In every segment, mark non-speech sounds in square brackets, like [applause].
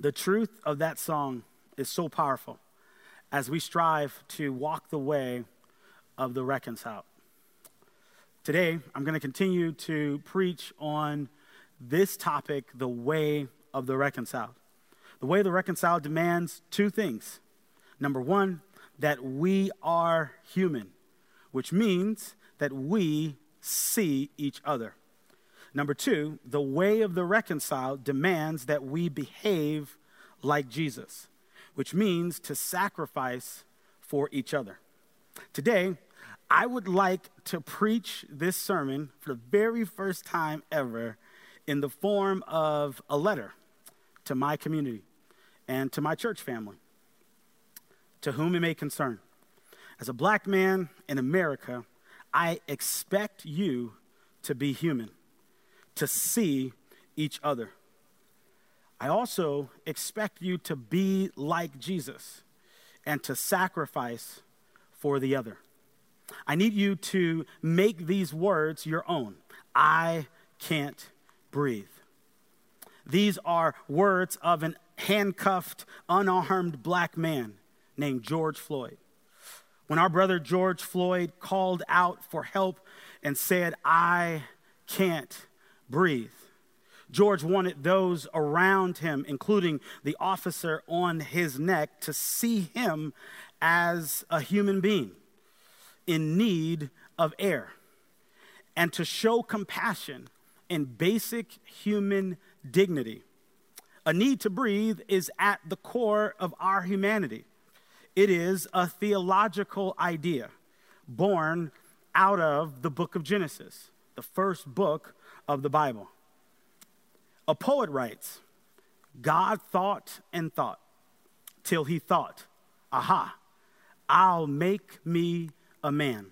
The truth of that song is so powerful as we strive to walk the way of the reconciled. Today, I'm going to continue to preach on this topic, the way of the reconciled. The way of the reconciled demands two things. Number one, that we are human, which means that we see each other. Number two, the way of the reconciled demands that we behave like Jesus, which means to sacrifice for each other. Today, I would like to preach this sermon for the very first time ever in the form of a letter to my community and to my church family, to whom it may concern. As a black man in America, I expect you to be human to see each other. I also expect you to be like Jesus and to sacrifice for the other. I need you to make these words your own. I can't breathe. These are words of an handcuffed, unarmed black man named George Floyd. When our brother George Floyd called out for help and said, I can't breathe. George wanted those around him, including the officer on his neck, to see him as a human being in need of air and to show compassion and basic human dignity. A need to breathe is at the core of our humanity. It is a theological idea born out of the book of Genesis, the first book of the Bible. A poet writes, God thought and thought till he thought, aha, I'll make me a man.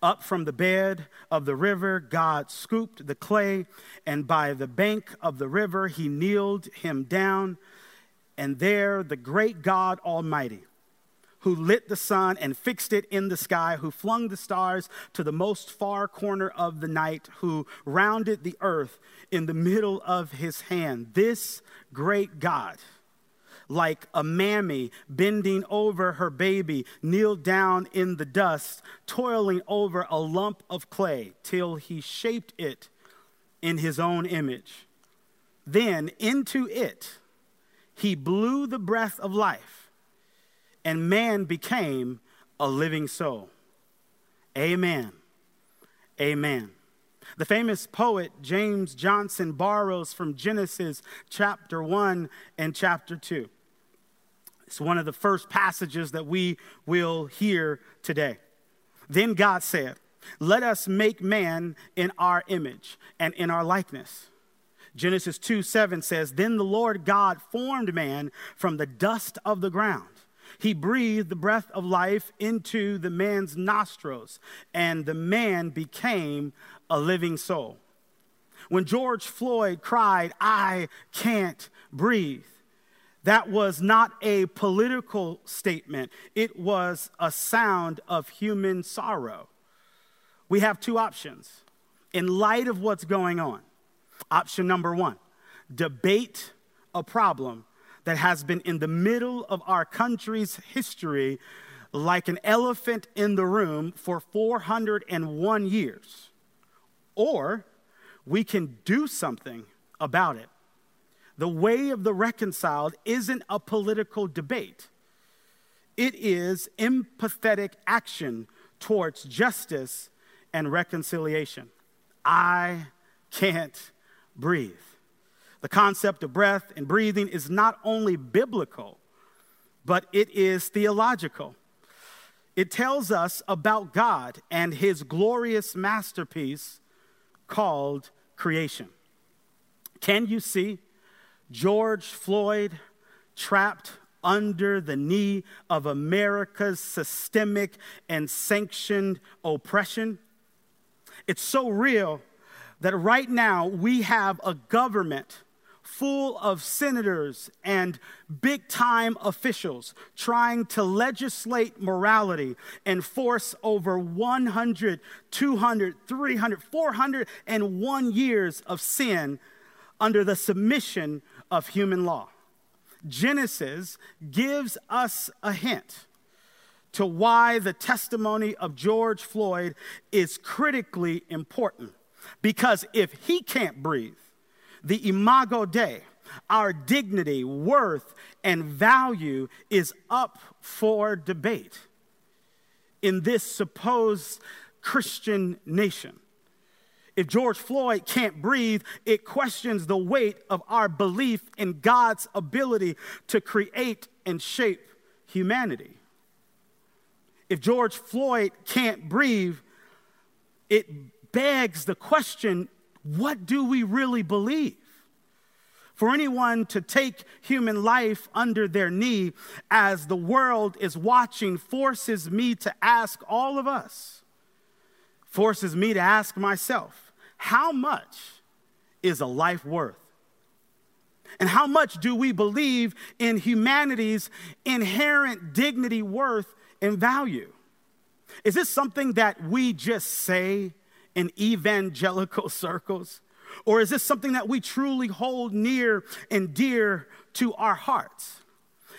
Up from the bed of the river, God scooped the clay, and by the bank of the river, he kneeled him down. And there, the great God Almighty who lit the sun and fixed it in the sky, who flung the stars to the most far corner of the night, who rounded the earth in the middle of his hand. This great God, like a mammy bending over her baby, kneeled down in the dust, toiling over a lump of clay till he shaped it in his own image. Then into it, he blew the breath of life and man became a living soul. Amen. Amen. The famous poet James Johnson borrows from Genesis chapter 1 and chapter 2. It's one of the first passages that we will hear today. Then God said, Let us make man in our image and in our likeness. Genesis 2 7 says, Then the Lord God formed man from the dust of the ground he breathed the breath of life into the man's nostrils, and the man became a living soul. When George Floyd cried, I can't breathe, that was not a political statement, it was a sound of human sorrow. We have two options in light of what's going on. Option number one debate a problem that has been in the middle of our country's history like an elephant in the room for 401 years. Or we can do something about it. The way of the reconciled isn't a political debate, it is empathetic action towards justice and reconciliation. I can't breathe. The concept of breath and breathing is not only biblical, but it is theological. It tells us about God and his glorious masterpiece called creation. Can you see George Floyd trapped under the knee of America's systemic and sanctioned oppression? It's so real that right now we have a government full of senators and big time officials trying to legislate morality and force over 100, 200, 300, 401 years of sin under the submission of human law. Genesis gives us a hint to why the testimony of George Floyd is critically important. Because if he can't breathe, the imago Dei, our dignity, worth, and value is up for debate in this supposed Christian nation. If George Floyd can't breathe, it questions the weight of our belief in God's ability to create and shape humanity. If George Floyd can't breathe, it begs the question what do we really believe? For anyone to take human life under their knee as the world is watching forces me to ask all of us, forces me to ask myself, how much is a life worth? And how much do we believe in humanity's inherent dignity, worth, and value? Is this something that we just say in evangelical [laughs] circles? Or is this something that we truly hold near and dear to our hearts?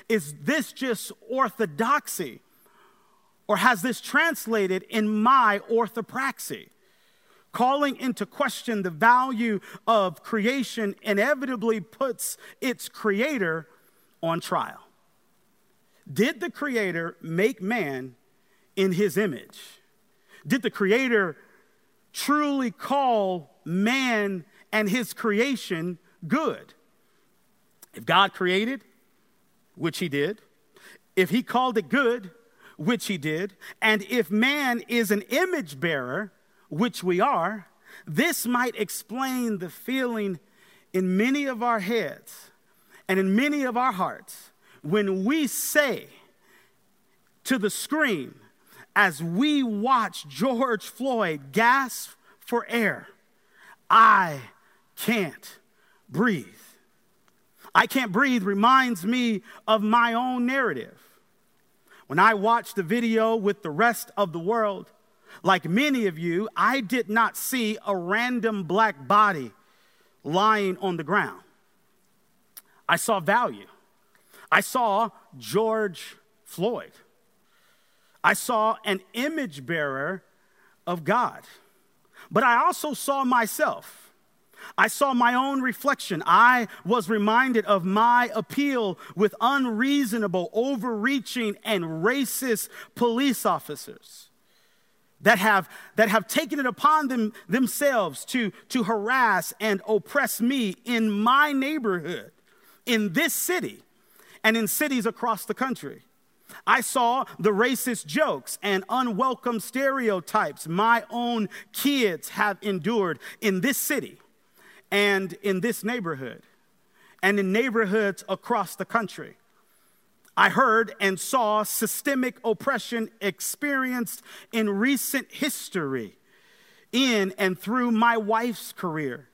Is this just orthodoxy? Or has this translated in my orthopraxy? Calling into question the value of creation inevitably puts its creator on trial. Did the creator make man in his image? Did the creator truly call man and his creation good? If God created, which he did, if he called it good, which he did, and if man is an image bearer, which we are, this might explain the feeling in many of our heads and in many of our hearts when we say to the screen as we watch George Floyd gasp for air, I can't breathe. I can't breathe reminds me of my own narrative. When I watched the video with the rest of the world, like many of you, I did not see a random black body lying on the ground. I saw value. I saw George Floyd. I saw an image bearer of God. But I also saw myself. I saw my own reflection. I was reminded of my appeal with unreasonable, overreaching, and racist police officers that have, that have taken it upon them, themselves to, to harass and oppress me in my neighborhood, in this city, and in cities across the country. I saw the racist jokes and unwelcome stereotypes my own kids have endured in this city and in this neighborhood and in neighborhoods across the country. I heard and saw systemic oppression experienced in recent history in and through my wife's career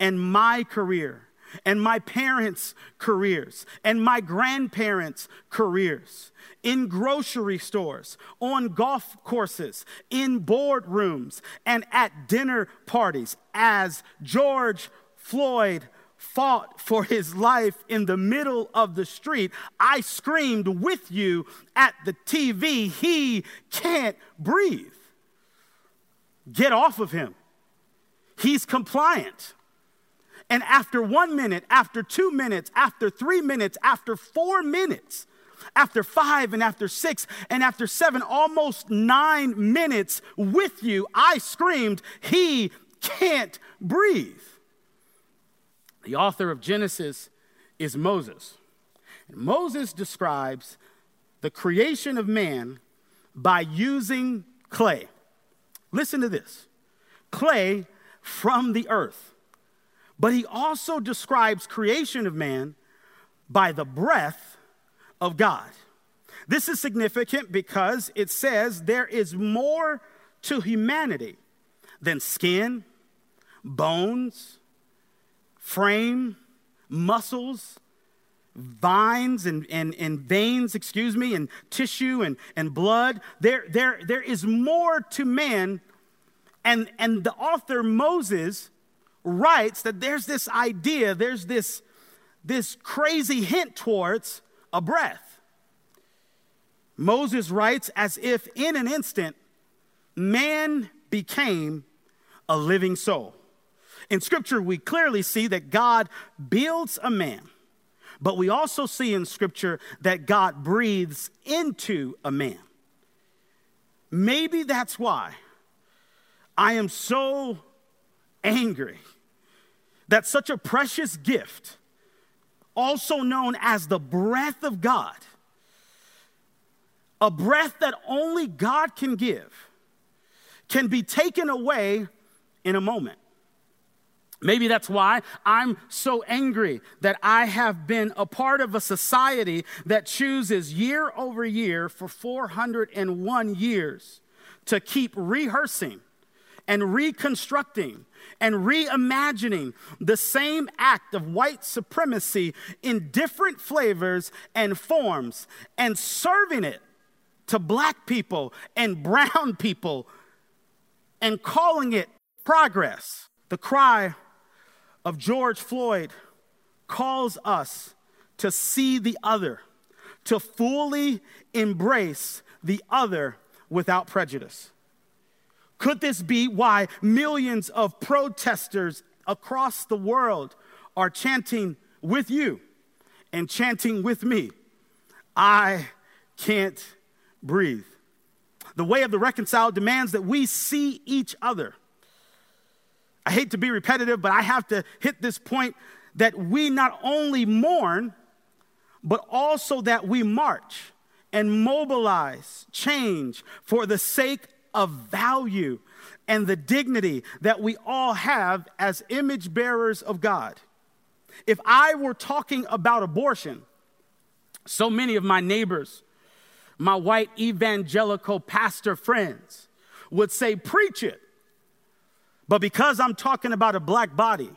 and my career and my parents' careers and my grandparents' careers in grocery stores, on golf courses, in boardrooms, and at dinner parties as George Floyd fought for his life in the middle of the street, I screamed with you at the TV, He can't breathe. Get off of him. He's compliant. And after one minute, after two minutes, after three minutes, after four minutes, after five and after six and after seven, almost nine minutes with you, I screamed, He can't breathe. The author of Genesis is Moses. And Moses describes the creation of man by using clay. Listen to this clay from the earth. But he also describes creation of man by the breath of God. This is significant because it says there is more to humanity than skin, bones, frame, muscles, vines and, and, and veins, excuse me, and tissue and, and blood. There, there, there is more to man. And, and the author Moses writes that there's this idea, there's this, this crazy hint towards a breath. Moses writes as if in an instant, man became a living soul. In scripture, we clearly see that God builds a man, but we also see in scripture that God breathes into a man. Maybe that's why I am so angry that such a precious gift, also known as the breath of God, a breath that only God can give, can be taken away in a moment. Maybe that's why I'm so angry that I have been a part of a society that chooses year over year for 401 years to keep rehearsing and reconstructing and reimagining the same act of white supremacy in different flavors and forms and serving it to black people and brown people and calling it progress. The cry of George Floyd calls us to see the other, to fully embrace the other without prejudice. Could this be why millions of protesters across the world are chanting with you and chanting with me? I can't breathe. The way of the reconciled demands that we see each other I hate to be repetitive, but I have to hit this point that we not only mourn, but also that we march and mobilize change for the sake of value and the dignity that we all have as image bearers of God. If I were talking about abortion, so many of my neighbors, my white evangelical pastor friends, would say, Preach it. But because I'm talking about a black body,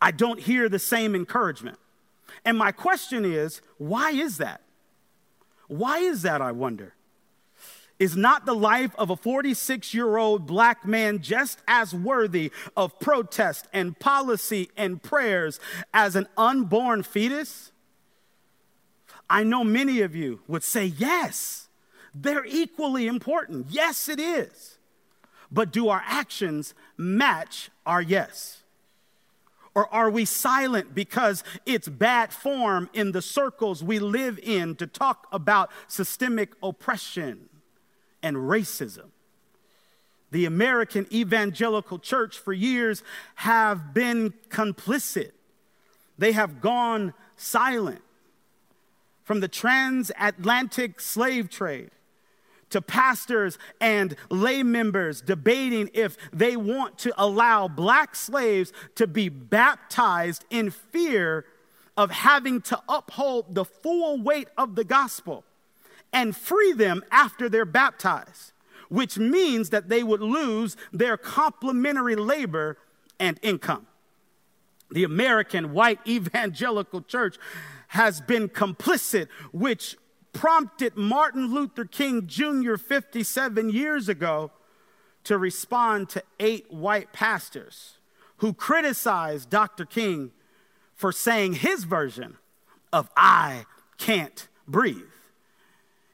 I don't hear the same encouragement. And my question is why is that? Why is that, I wonder? Is not the life of a 46 year old black man just as worthy of protest and policy and prayers as an unborn fetus? I know many of you would say, yes, they're equally important. Yes, it is but do our actions match our yes? Or are we silent because it's bad form in the circles we live in to talk about systemic oppression and racism? The American evangelical church for years have been complicit. They have gone silent. From the transatlantic slave trade to pastors and lay members debating if they want to allow black slaves to be baptized in fear of having to uphold the full weight of the gospel and free them after they're baptized, which means that they would lose their complementary labor and income. The American white evangelical church has been complicit, which prompted Martin Luther King Jr. 57 years ago to respond to eight white pastors who criticized Dr. King for saying his version of I can't breathe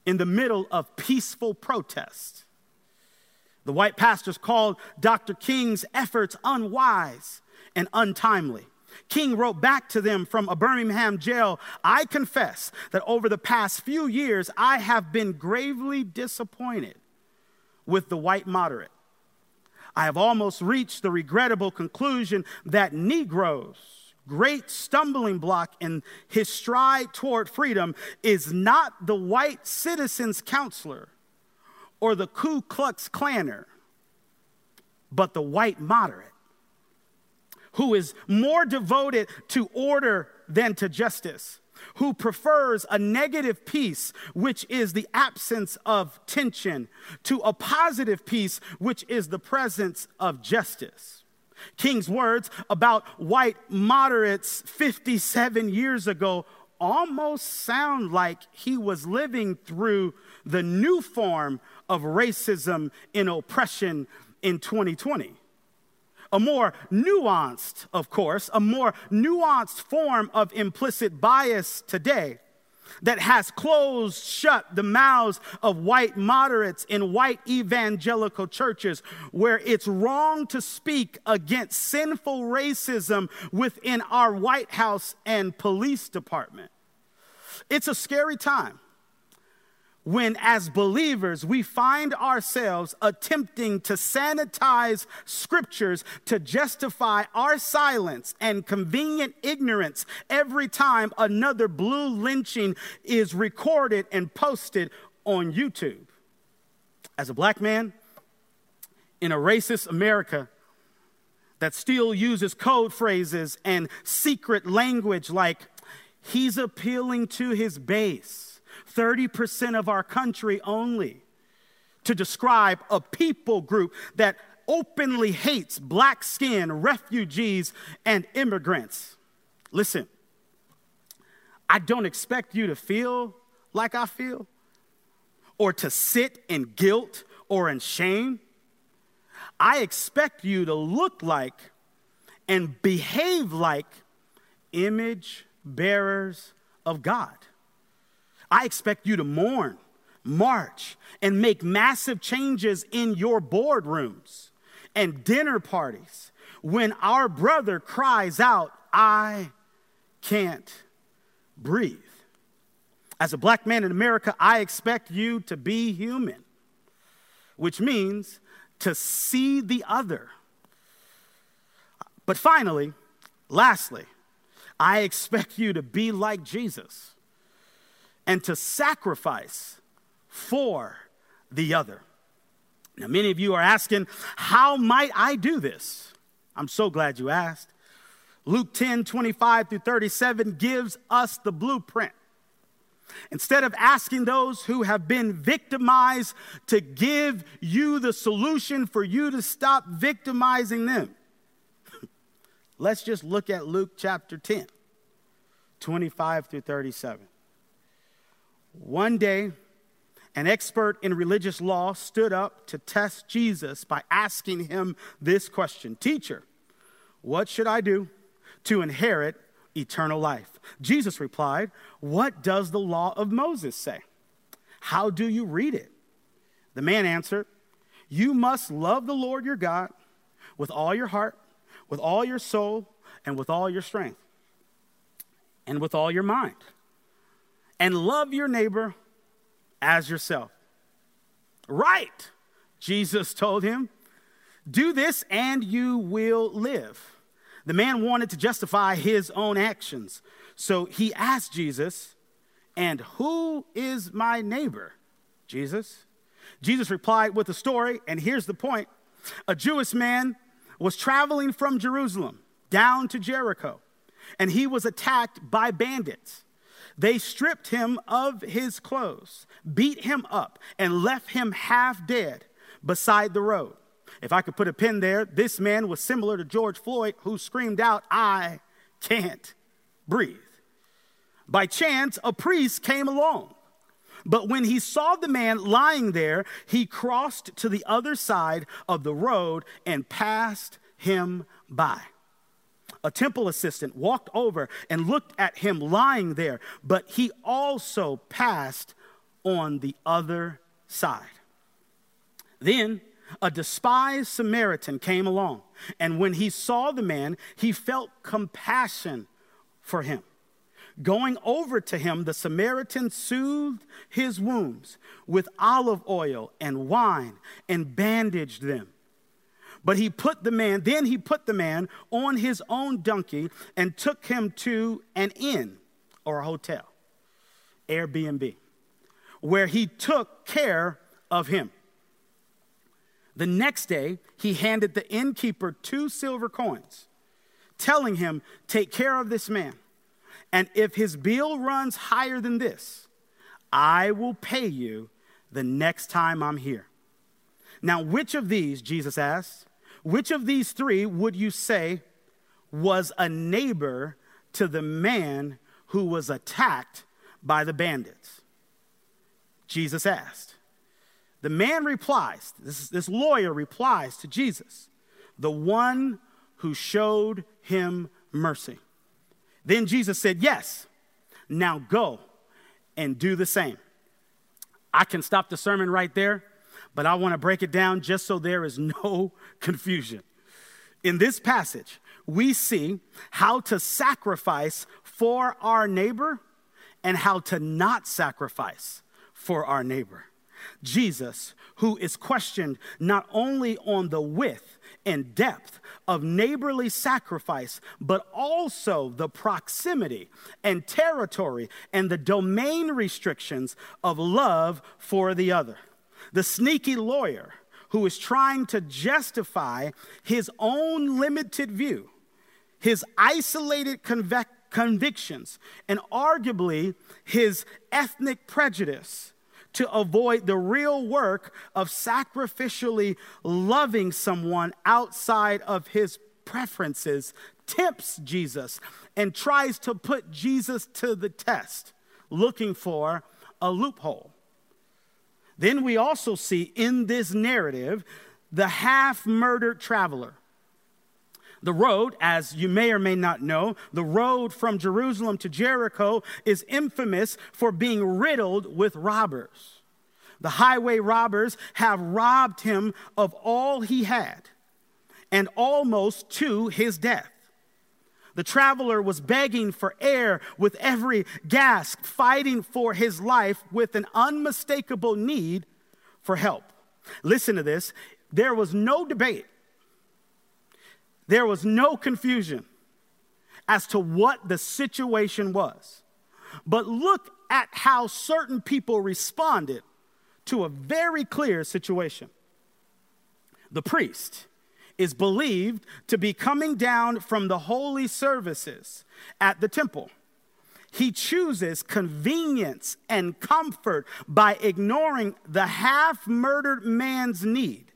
in the middle of peaceful protest. The white pastors called Dr. King's efforts unwise and untimely. King wrote back to them from a Birmingham jail I confess that over the past few years, I have been gravely disappointed with the white moderate. I have almost reached the regrettable conclusion that Negroes' great stumbling block in his stride toward freedom is not the white citizen's counselor or the Ku Klux Klanner, but the white moderate who is more devoted to order than to justice, who prefers a negative peace, which is the absence of tension, to a positive peace, which is the presence of justice. King's words about white moderates 57 years ago almost sound like he was living through the new form of racism and oppression in 2020 a more nuanced, of course, a more nuanced form of implicit bias today that has closed shut the mouths of white moderates in white evangelical churches, where it's wrong to speak against sinful racism within our White House and police department. It's a scary time when, as believers, we find ourselves attempting to sanitize scriptures to justify our silence and convenient ignorance every time another blue lynching is recorded and posted on YouTube. As a black man in a racist America, that still uses code phrases and secret language like, he's appealing to his base 30% of our country only to describe a people group that openly hates black skin, refugees, and immigrants. Listen, I don't expect you to feel like I feel or to sit in guilt or in shame. I expect you to look like and behave like image bearers of God. I expect you to mourn, march, and make massive changes in your boardrooms and dinner parties when our brother cries out, I can't breathe. As a black man in America, I expect you to be human, which means to see the other. But finally, lastly, I expect you to be like Jesus and to sacrifice for the other. Now, many of you are asking, How might I do this? I'm so glad you asked. Luke 10 25 through 37 gives us the blueprint. Instead of asking those who have been victimized to give you the solution for you to stop victimizing them, [laughs] let's just look at Luke chapter 10, 25 through 37. One day, an expert in religious law stood up to test Jesus by asking him this question Teacher, what should I do to inherit eternal life? Jesus replied, What does the law of Moses say? How do you read it? The man answered, You must love the Lord your God with all your heart, with all your soul, and with all your strength, and with all your mind and love your neighbor as yourself. Right, Jesus told him. Do this and you will live. The man wanted to justify his own actions. So he asked Jesus, And who is my neighbor? Jesus. Jesus replied with a story, and here's the point a Jewish man was traveling from Jerusalem down to Jericho, and he was attacked by bandits. They stripped him of his clothes, beat him up, and left him half dead beside the road. If I could put a pin there, this man was similar to George Floyd, who screamed out, I can't breathe. By chance, a priest came along. But when he saw the man lying there, he crossed to the other side of the road and passed him by a temple assistant, walked over and looked at him lying there, but he also passed on the other side. Then a despised Samaritan came along, and when he saw the man, he felt compassion for him. Going over to him, the Samaritan soothed his wounds with olive oil and wine and bandaged them. But he put the man, then he put the man on his own donkey and took him to an inn or a hotel, Airbnb, where he took care of him. The next day, he handed the innkeeper two silver coins, telling him, Take care of this man. And if his bill runs higher than this, I will pay you the next time I'm here. Now, which of these, Jesus asked, which of these three would you say was a neighbor to the man who was attacked by the bandits? Jesus asked. The man replies, this, this lawyer replies to Jesus, the one who showed him mercy. Then Jesus said, Yes, now go and do the same. I can stop the sermon right there, but I want to break it down just so there is no [laughs] confusion. In this passage, we see how to sacrifice for our neighbor and how to not sacrifice for our neighbor. Jesus, who is questioned not only on the width and depth of neighborly sacrifice, but also the proximity and territory and the domain restrictions of love for the other. The sneaky lawyer who is trying to justify his own limited view, his isolated convic- convictions, and arguably his ethnic prejudice to avoid the real work of sacrificially loving someone outside of his preferences tempts Jesus and tries to put Jesus to the test, looking for a loophole. Then we also see in this narrative the half murdered traveler. The road, as you may or may not know, the road from Jerusalem to Jericho is infamous for being riddled with robbers. The highway robbers have robbed him of all he had and almost to his death. The traveler was begging for air with every gasp, fighting for his life with an unmistakable need for help. Listen to this there was no debate, there was no confusion as to what the situation was. But look at how certain people responded to a very clear situation. The priest is believed to be coming down from the holy services at the temple. He chooses convenience and comfort by ignoring the half murdered man's need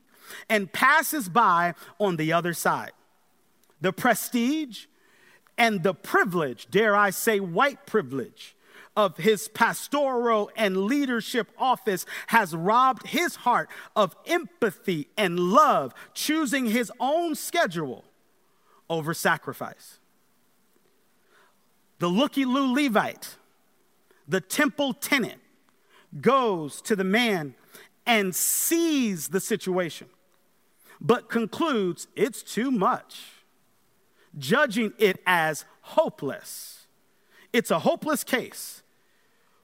and passes by on the other side. The prestige and the privilege, dare I say, white privilege, of his pastoral and leadership office has robbed his heart of empathy and love, choosing his own schedule over sacrifice. The looky loo Levite, the temple tenant, goes to the man and sees the situation, but concludes it's too much, judging it as hopeless. It's a hopeless case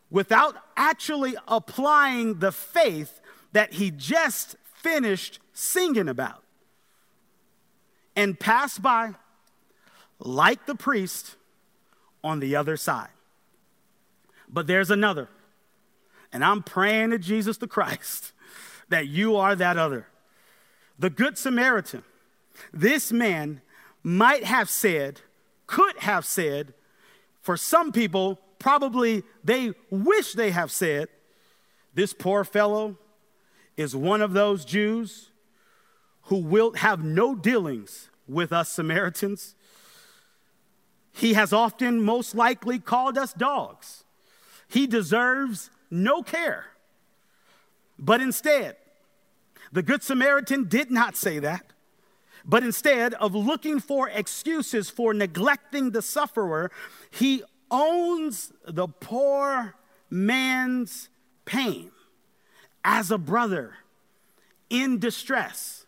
without actually applying the faith that he just finished singing about and pass by like the priest on the other side. But there's another, and I'm praying to Jesus the Christ [laughs] that you are that other. The Good Samaritan. This man might have said, could have said, for some people, probably they wish they have said, This poor fellow is one of those Jews who will have no dealings with us Samaritans. He has often, most likely, called us dogs. He deserves no care. But instead, the Good Samaritan did not say that. But instead of looking for excuses for neglecting the sufferer, he owns the poor man's pain as a brother in distress,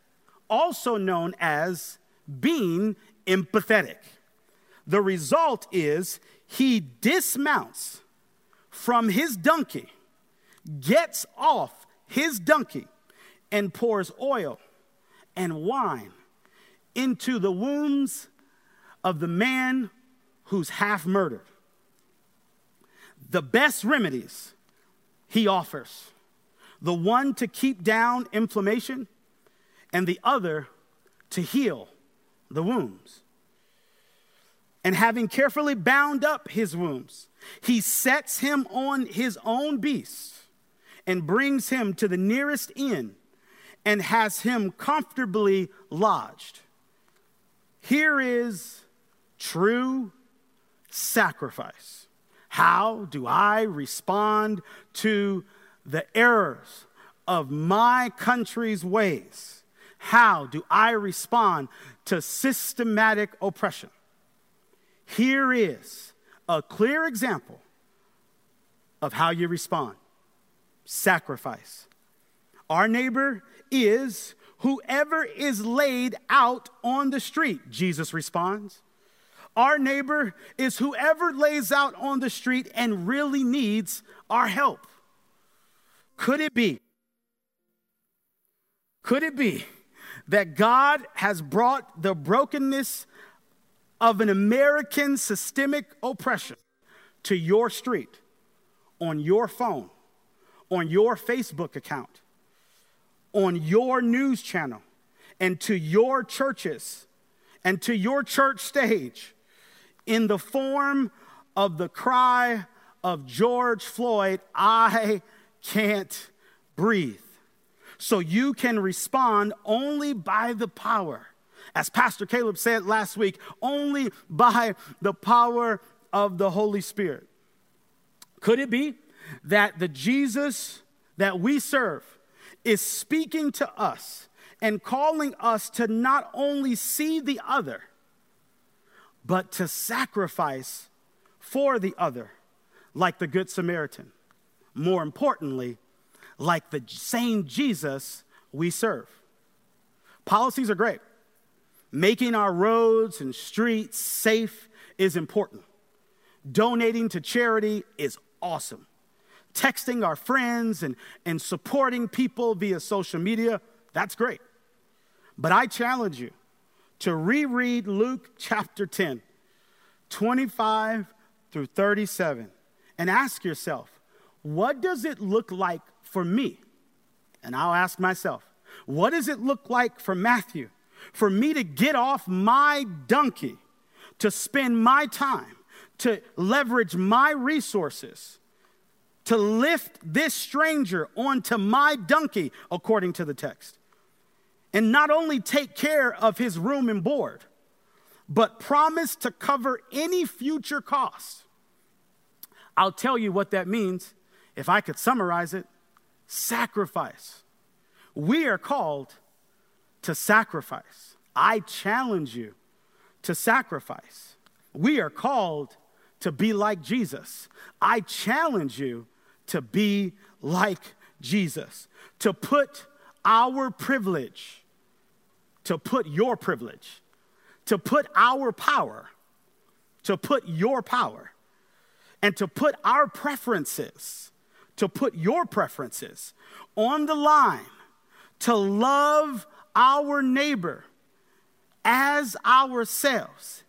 also known as being empathetic. The result is he dismounts from his donkey, gets off his donkey, and pours oil and wine into the wounds of the man who's half murdered the best remedies he offers the one to keep down inflammation, and the other to heal the wounds. And having carefully bound up his wounds, he sets him on his own beast and brings him to the nearest inn and has him comfortably lodged. Here is true sacrifice. How do I respond to the errors of my country's ways? How do I respond to systematic oppression? Here is a clear example of how you respond sacrifice. Our neighbor is whoever is laid out on the street, Jesus responds. Our neighbor is whoever lays out on the street and really needs our help. Could it be? Could it be that God has brought the brokenness of an American systemic oppression to your street, on your phone, on your Facebook account, on your news channel, and to your churches and to your church stage in the form of the cry of George Floyd, I can't breathe. So you can respond only by the power. As Pastor Caleb said last week, only by the power of the Holy Spirit. Could it be that the Jesus that we serve is speaking to us and calling us to not only see the other, but to sacrifice for the other, like the Good Samaritan. More importantly, like the same Jesus we serve. Policies are great. Making our roads and streets safe is important. Donating to charity is awesome. Texting our friends and, and supporting people via social media, that's great. But I challenge you to reread Luke chapter 10, 25 through 37, and ask yourself, what does it look like for me? And I'll ask myself, what does it look like for Matthew? For me to get off my donkey, to spend my time, to leverage my resources, to lift this stranger onto my donkey, according to the text and not only take care of his room and board, but promise to cover any future costs. I'll tell you what that means if I could summarize it sacrifice. We are called to sacrifice. I challenge you to sacrifice. We are called to be like Jesus. I challenge you to be like Jesus, to put our privilege to put your privilege, to put our power, to put your power, and to put our preferences, to put your preferences on the line, to love our neighbor as ourselves,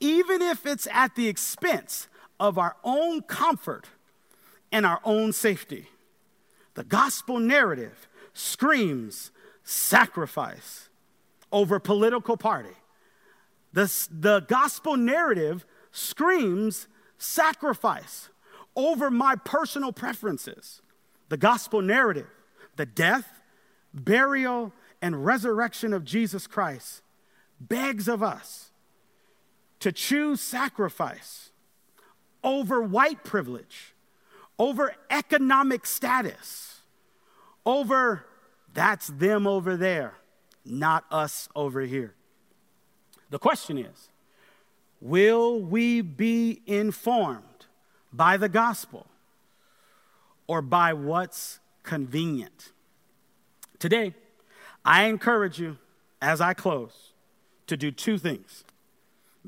even if it's at the expense of our own comfort and our own safety. The gospel narrative screams sacrifice over political party. The, the gospel narrative screams sacrifice over my personal preferences. The gospel narrative, the death, burial, and resurrection of Jesus Christ begs of us to choose sacrifice over white privilege, over economic status, over that's them over there not us over here. The question is will we be informed by the gospel or by what's convenient? Today, I encourage you, as I close, to do two things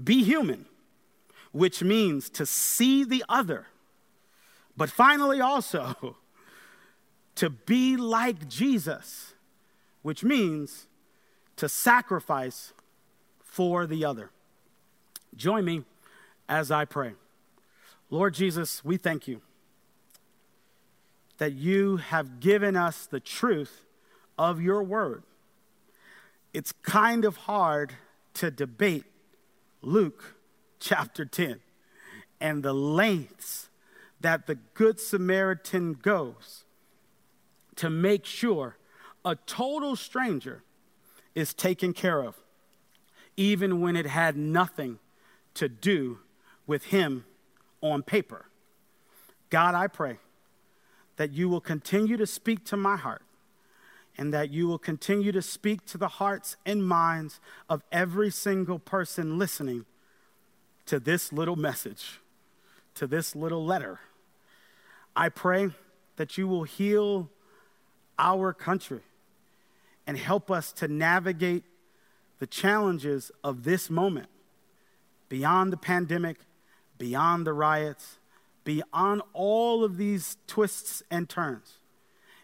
be human, which means to see the other, but finally also [laughs] to be like Jesus, which means to sacrifice for the other. Join me as I pray. Lord Jesus, we thank you that you have given us the truth of your word. It's kind of hard to debate Luke chapter 10 and the lengths that the Good Samaritan goes to make sure a total stranger is taken care of, even when it had nothing to do with him on paper. God, I pray that you will continue to speak to my heart and that you will continue to speak to the hearts and minds of every single person listening to this little message, to this little letter. I pray that you will heal our country and help us to navigate the challenges of this moment beyond the pandemic, beyond the riots, beyond all of these twists and turns,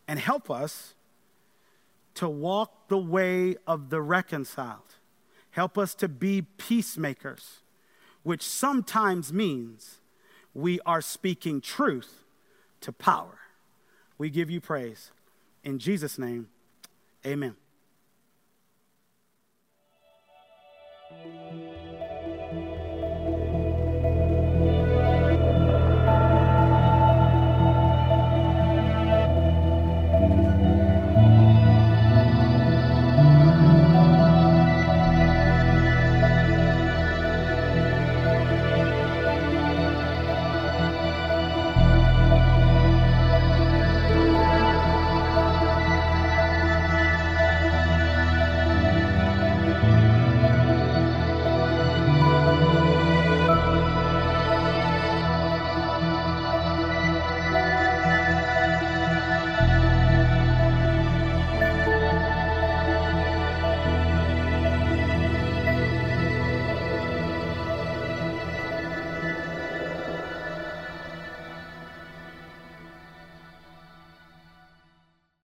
and help us to walk the way of the reconciled. Help us to be peacemakers, which sometimes means we are speaking truth to power. We give you praise. In Jesus' name, amen.